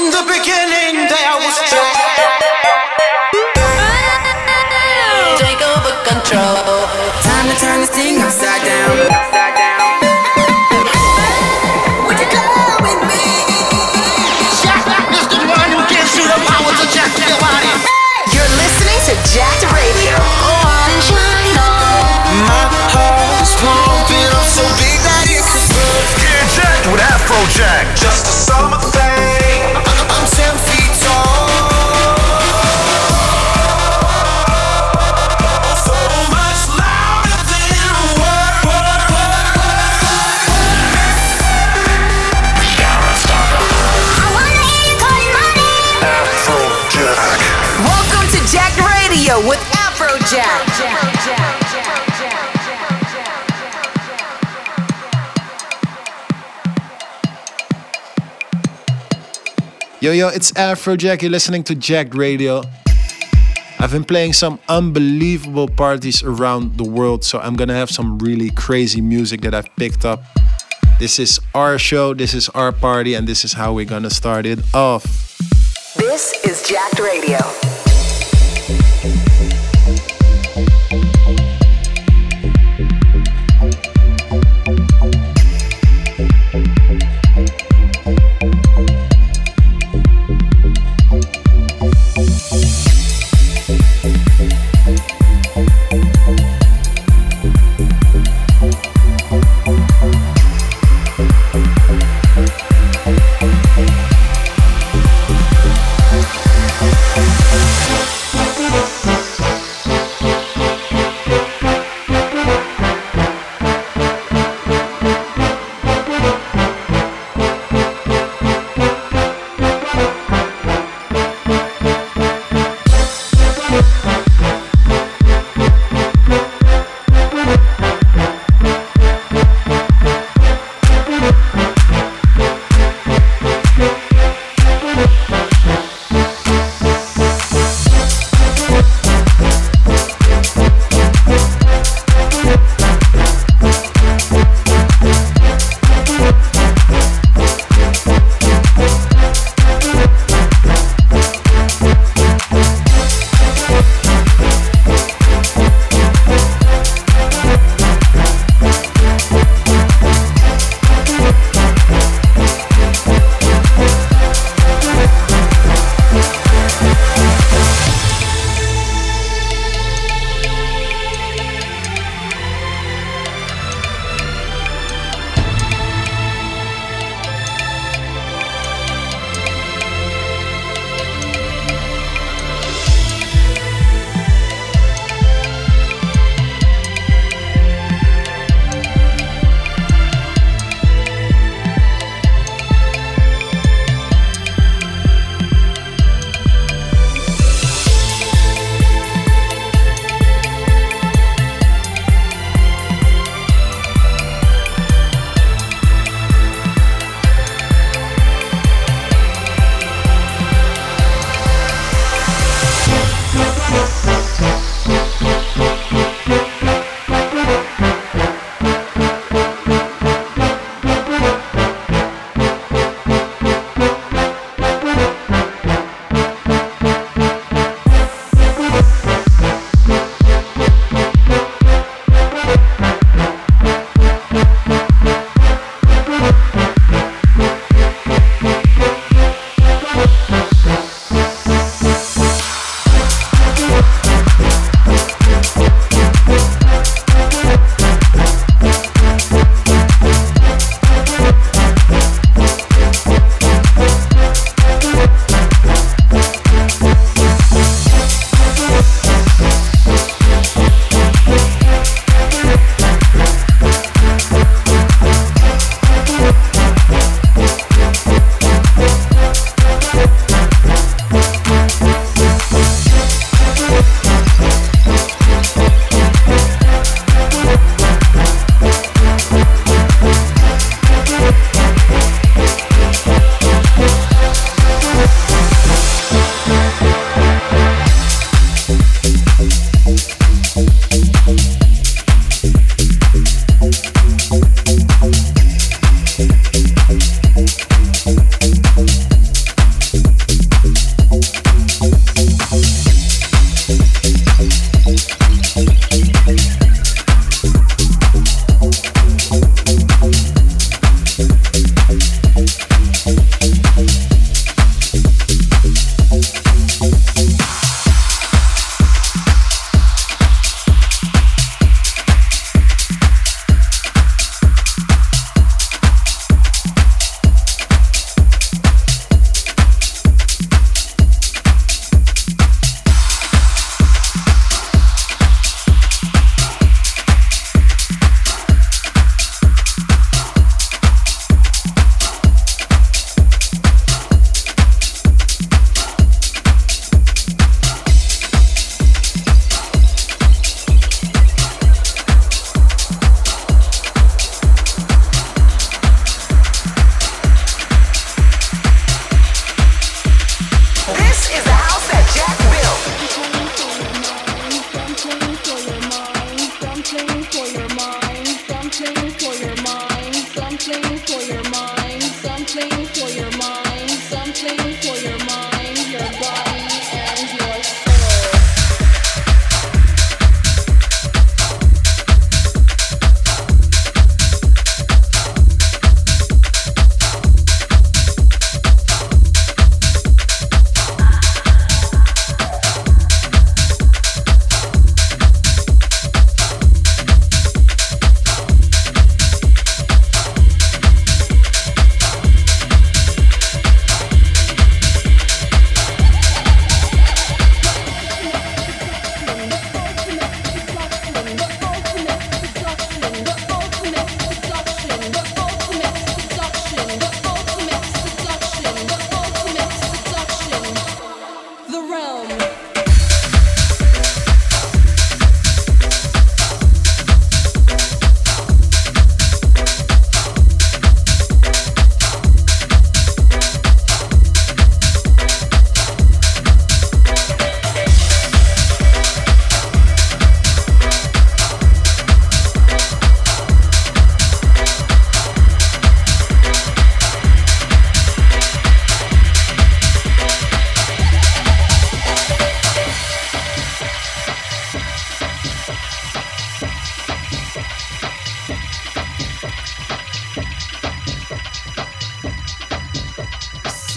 In the beginning, there was. Yo, yo, it's Afrojack. You're listening to Jacked Radio. I've been playing some unbelievable parties around the world, so I'm gonna have some really crazy music that I've picked up. This is our show, this is our party, and this is how we're gonna start it off. This is Jacked Radio.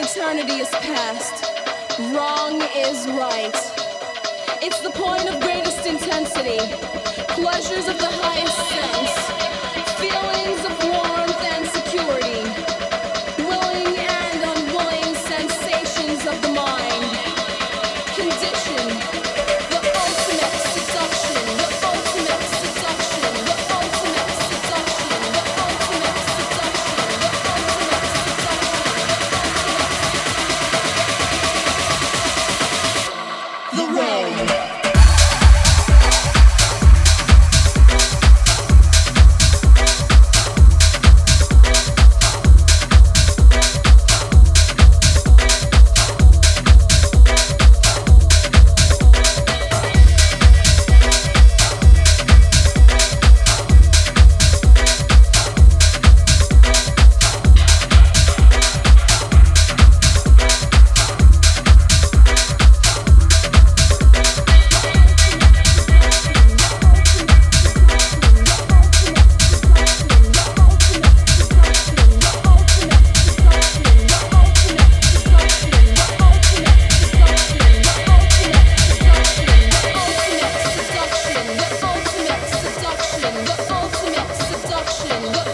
Eternity is past. Wrong is right. It's the point of greatest intensity. Pleasures of the highest sense. Feelings Bye.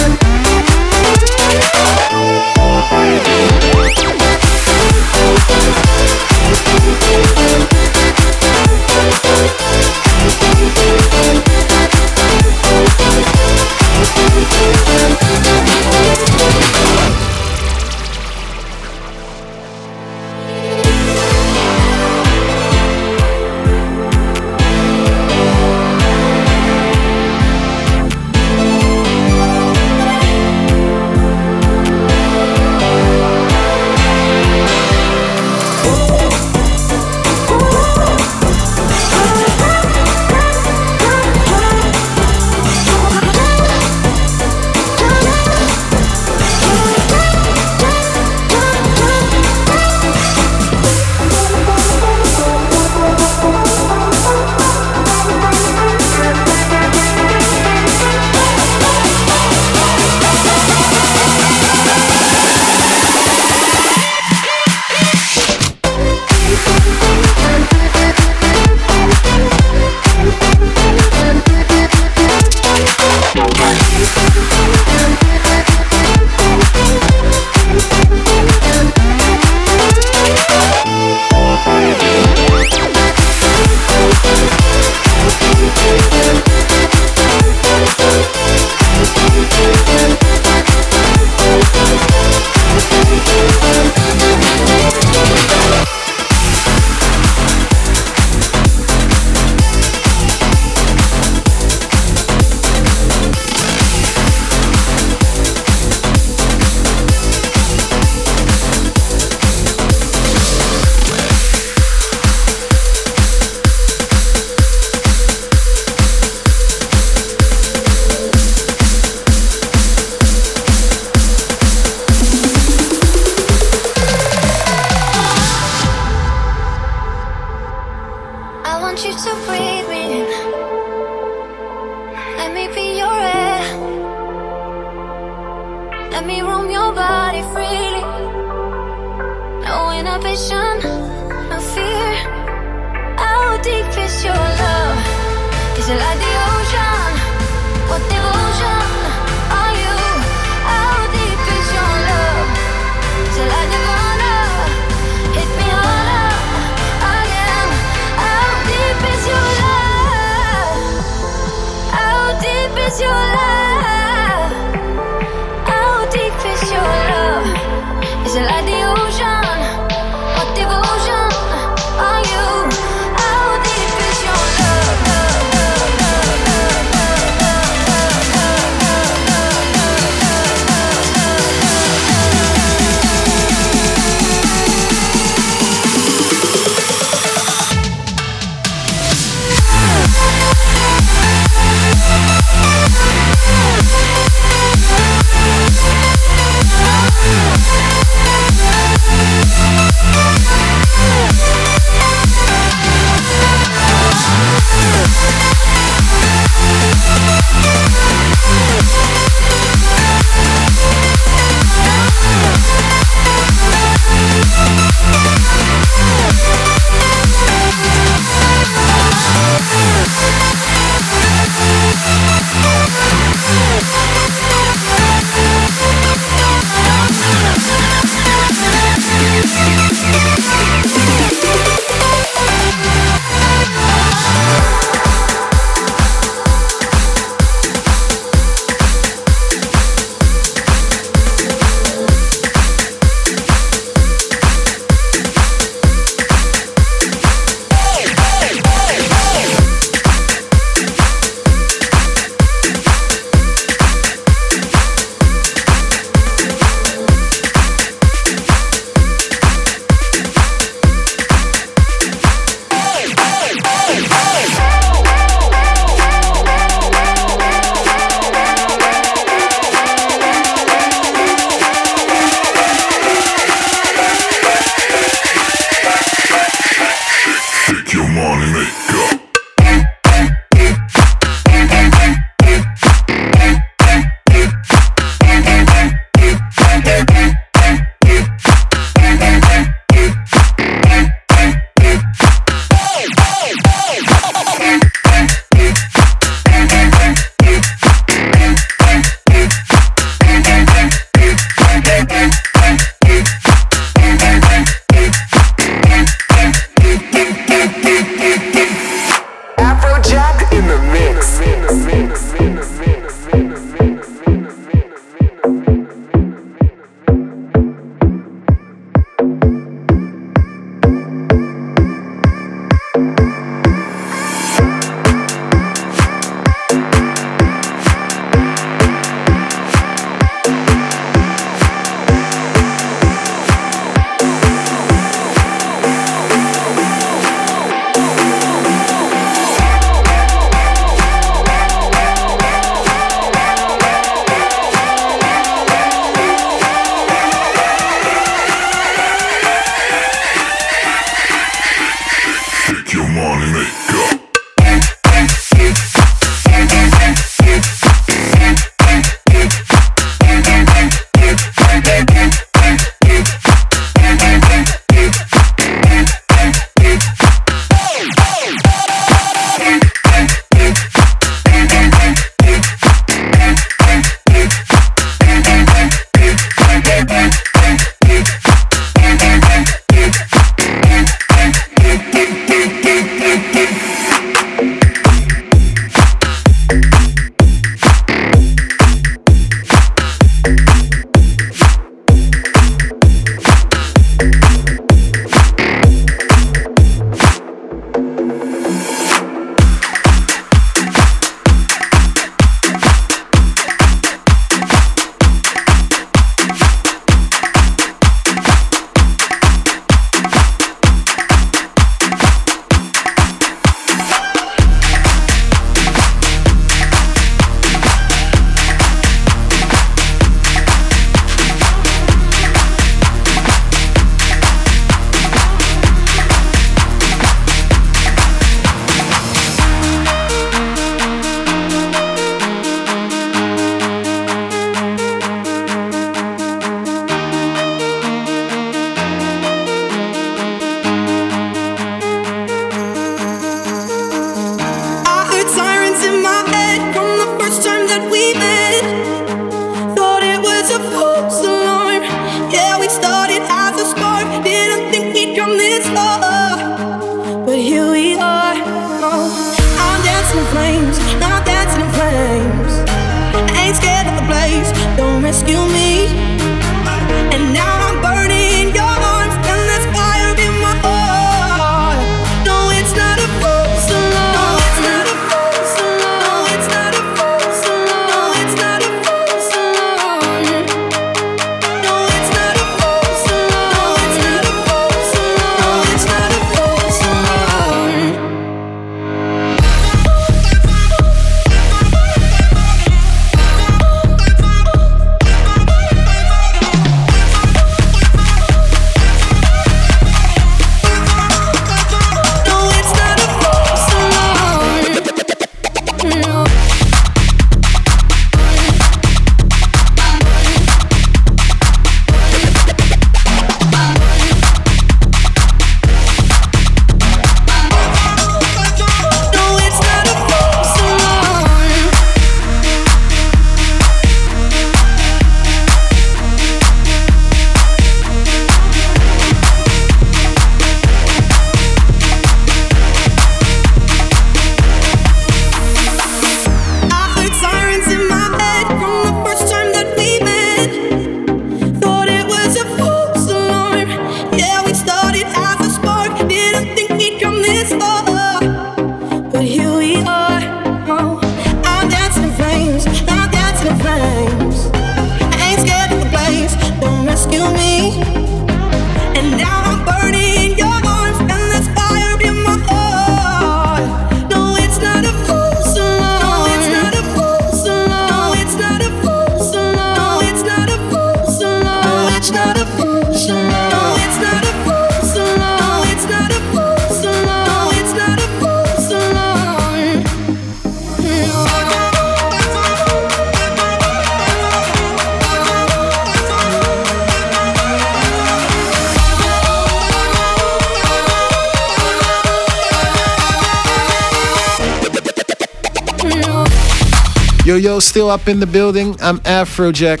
Still up in the building. I'm Afrojack.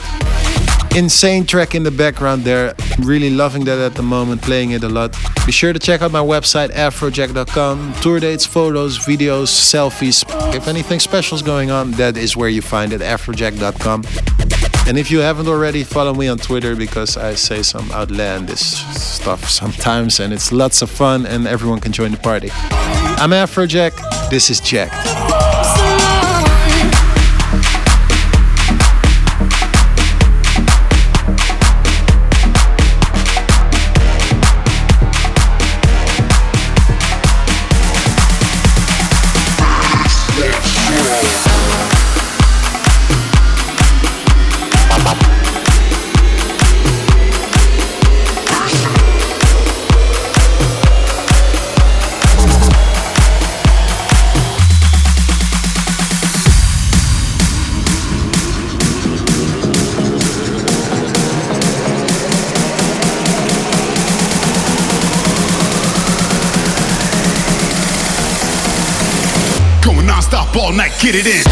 Insane track in the background there. Really loving that at the moment, playing it a lot. Be sure to check out my website, afrojack.com. Tour dates, photos, videos, selfies. If anything special is going on, that is where you find it, afrojack.com. And if you haven't already, follow me on Twitter because I say some outlandish stuff sometimes and it's lots of fun and everyone can join the party. I'm Afrojack. This is Jack. Get it in.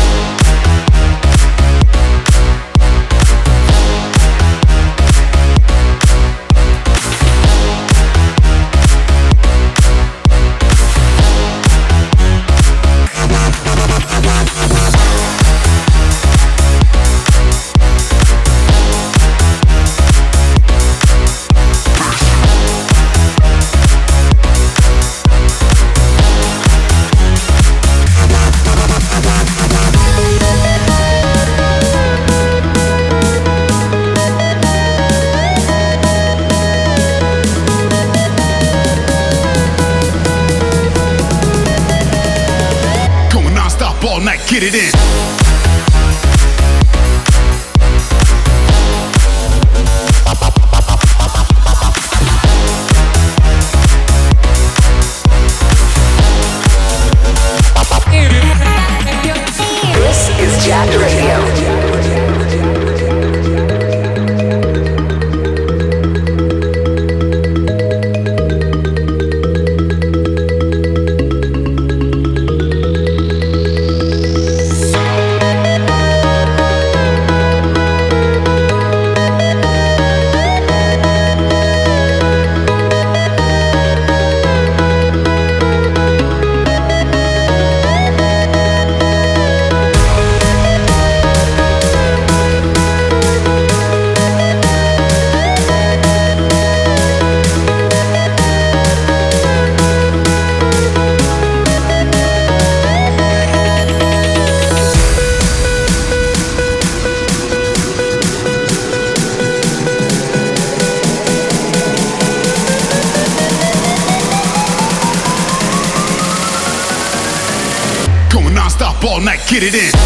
Get it in.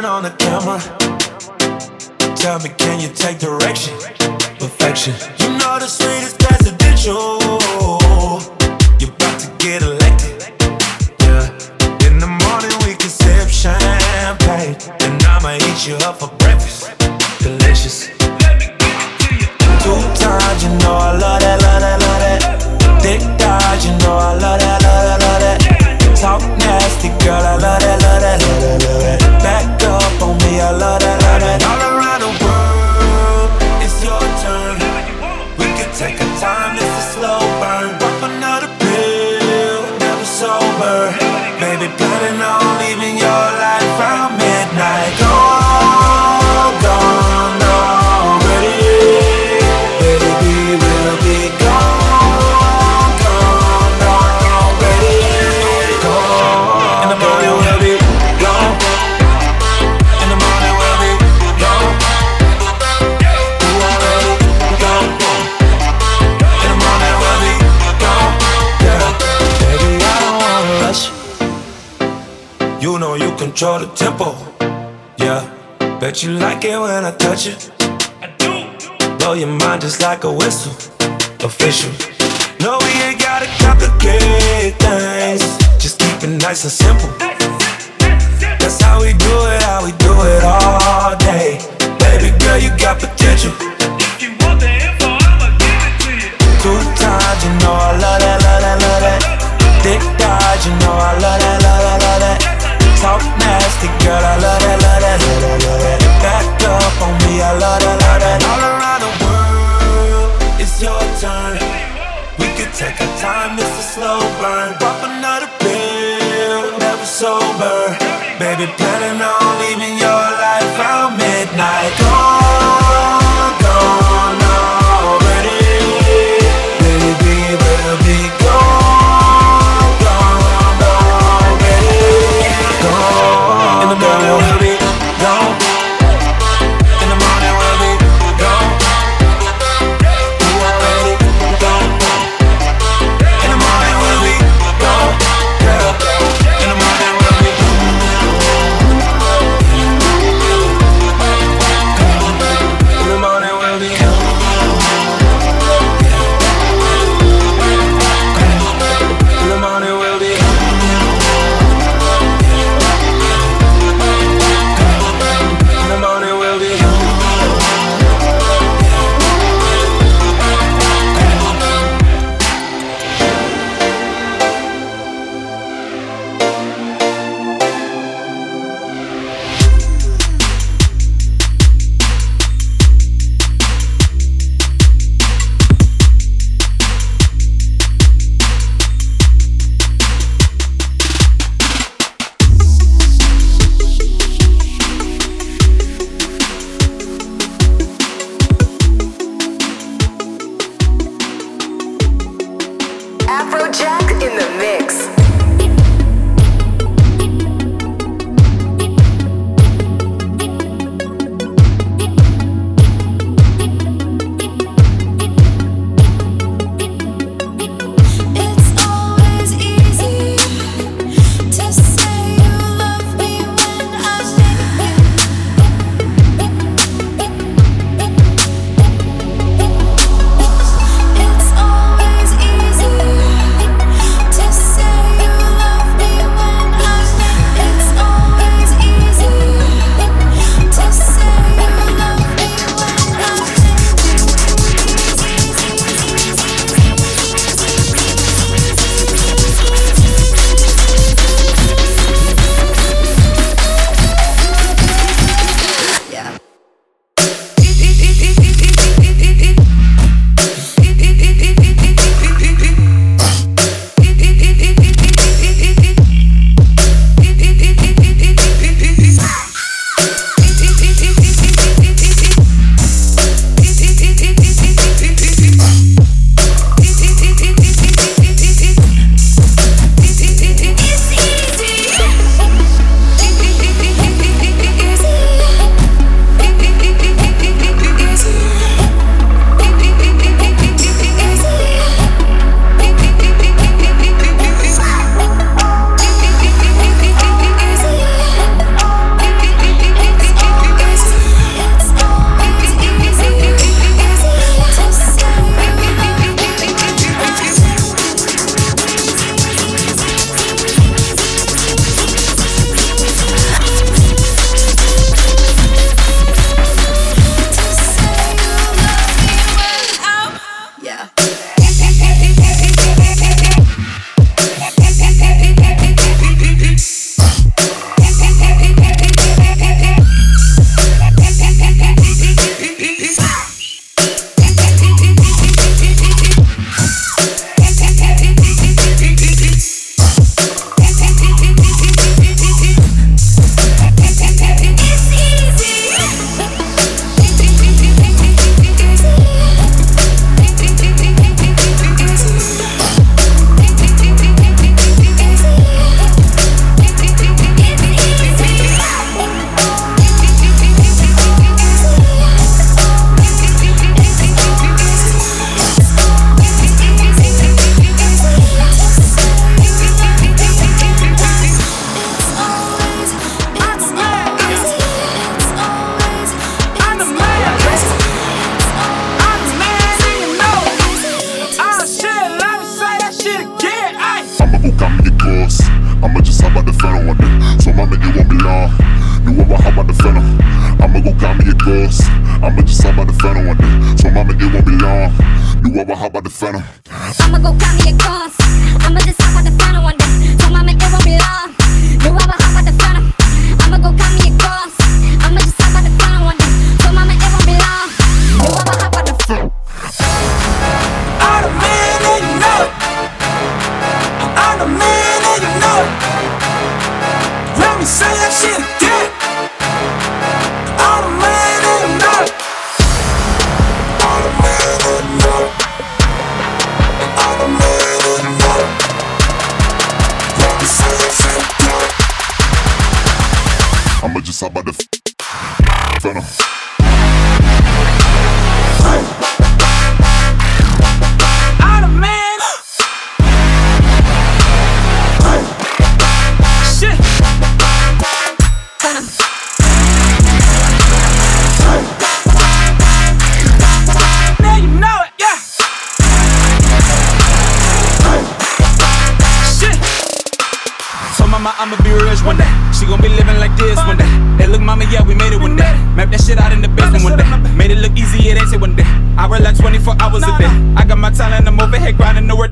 turn on the camera. Tell me, can you take direction? Perfection. You know the sweetest presidential. You're about to get elected. Yeah. In the morning, we can sip champagne. And I'ma eat you up for tempo. Yeah, bet you like it when I touch it. I do. Blow your mind just like a whistle. Official. No, we ain't gotta complicate things. Just keep it nice and simple. That's how we do it, how we do it all day. Baby girl, you got potential.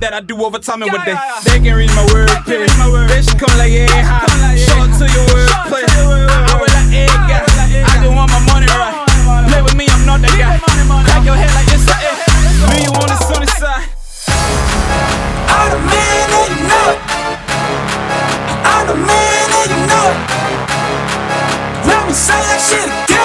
that I do over time and yeah, with yeah, they, they can read my word, bitch. They should come like yeah, hot. Show it to your workplace. I will like egg, I just want my money right. Play with me, I'm not that guy. Pack your head like it's a egg. Me, you on the sunny side. I'm the man that you know. I'm the man that you know. Let me say that shit again.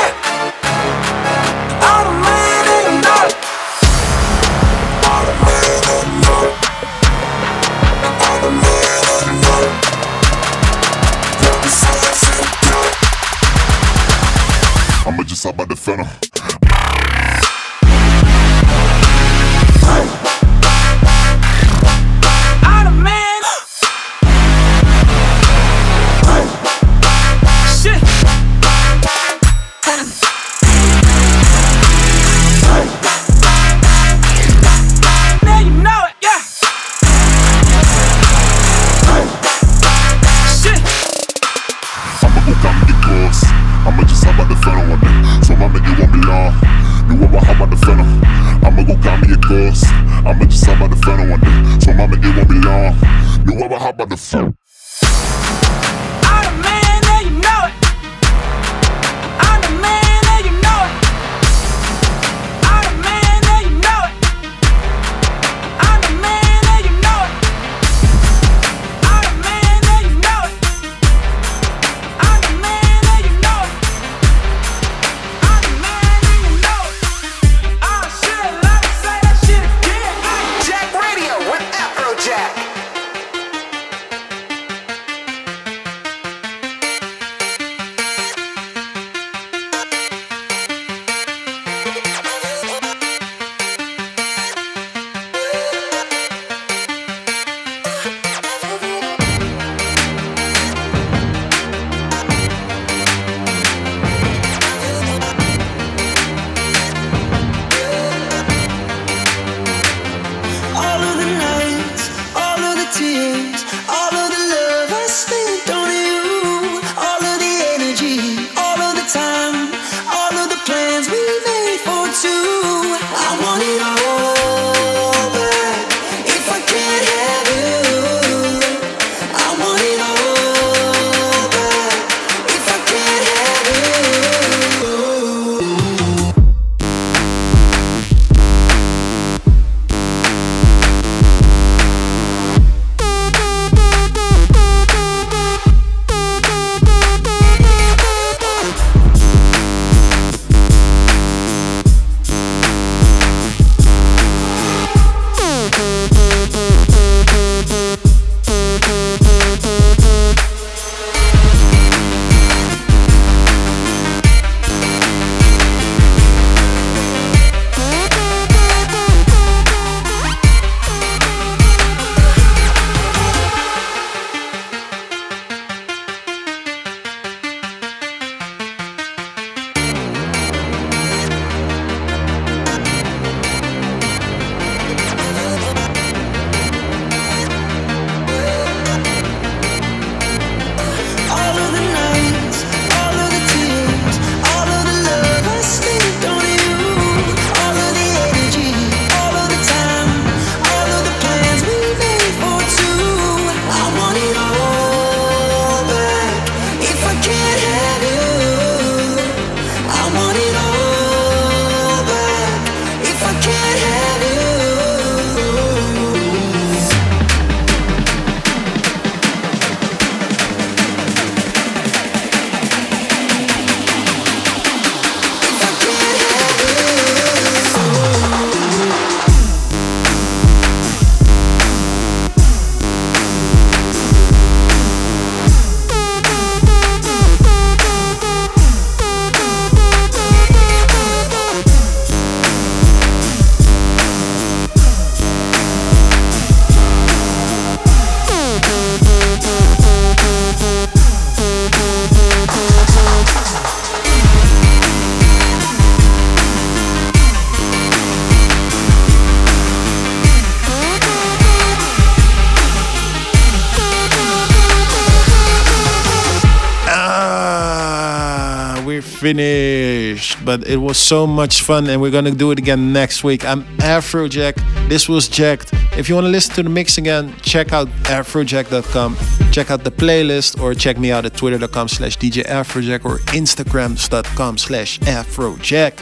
It was so much fun, and we're gonna do it again next week. I'm Afrojack. This was Jacked. If you want to listen to the mix again, check out afrojack.com. Check out the playlist, or check me out at twitter.com slash DJ Afrojack or instagram.com slash Afrojack.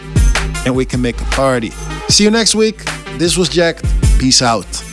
And we can make a party. See you next week. This was Jacked. Peace out.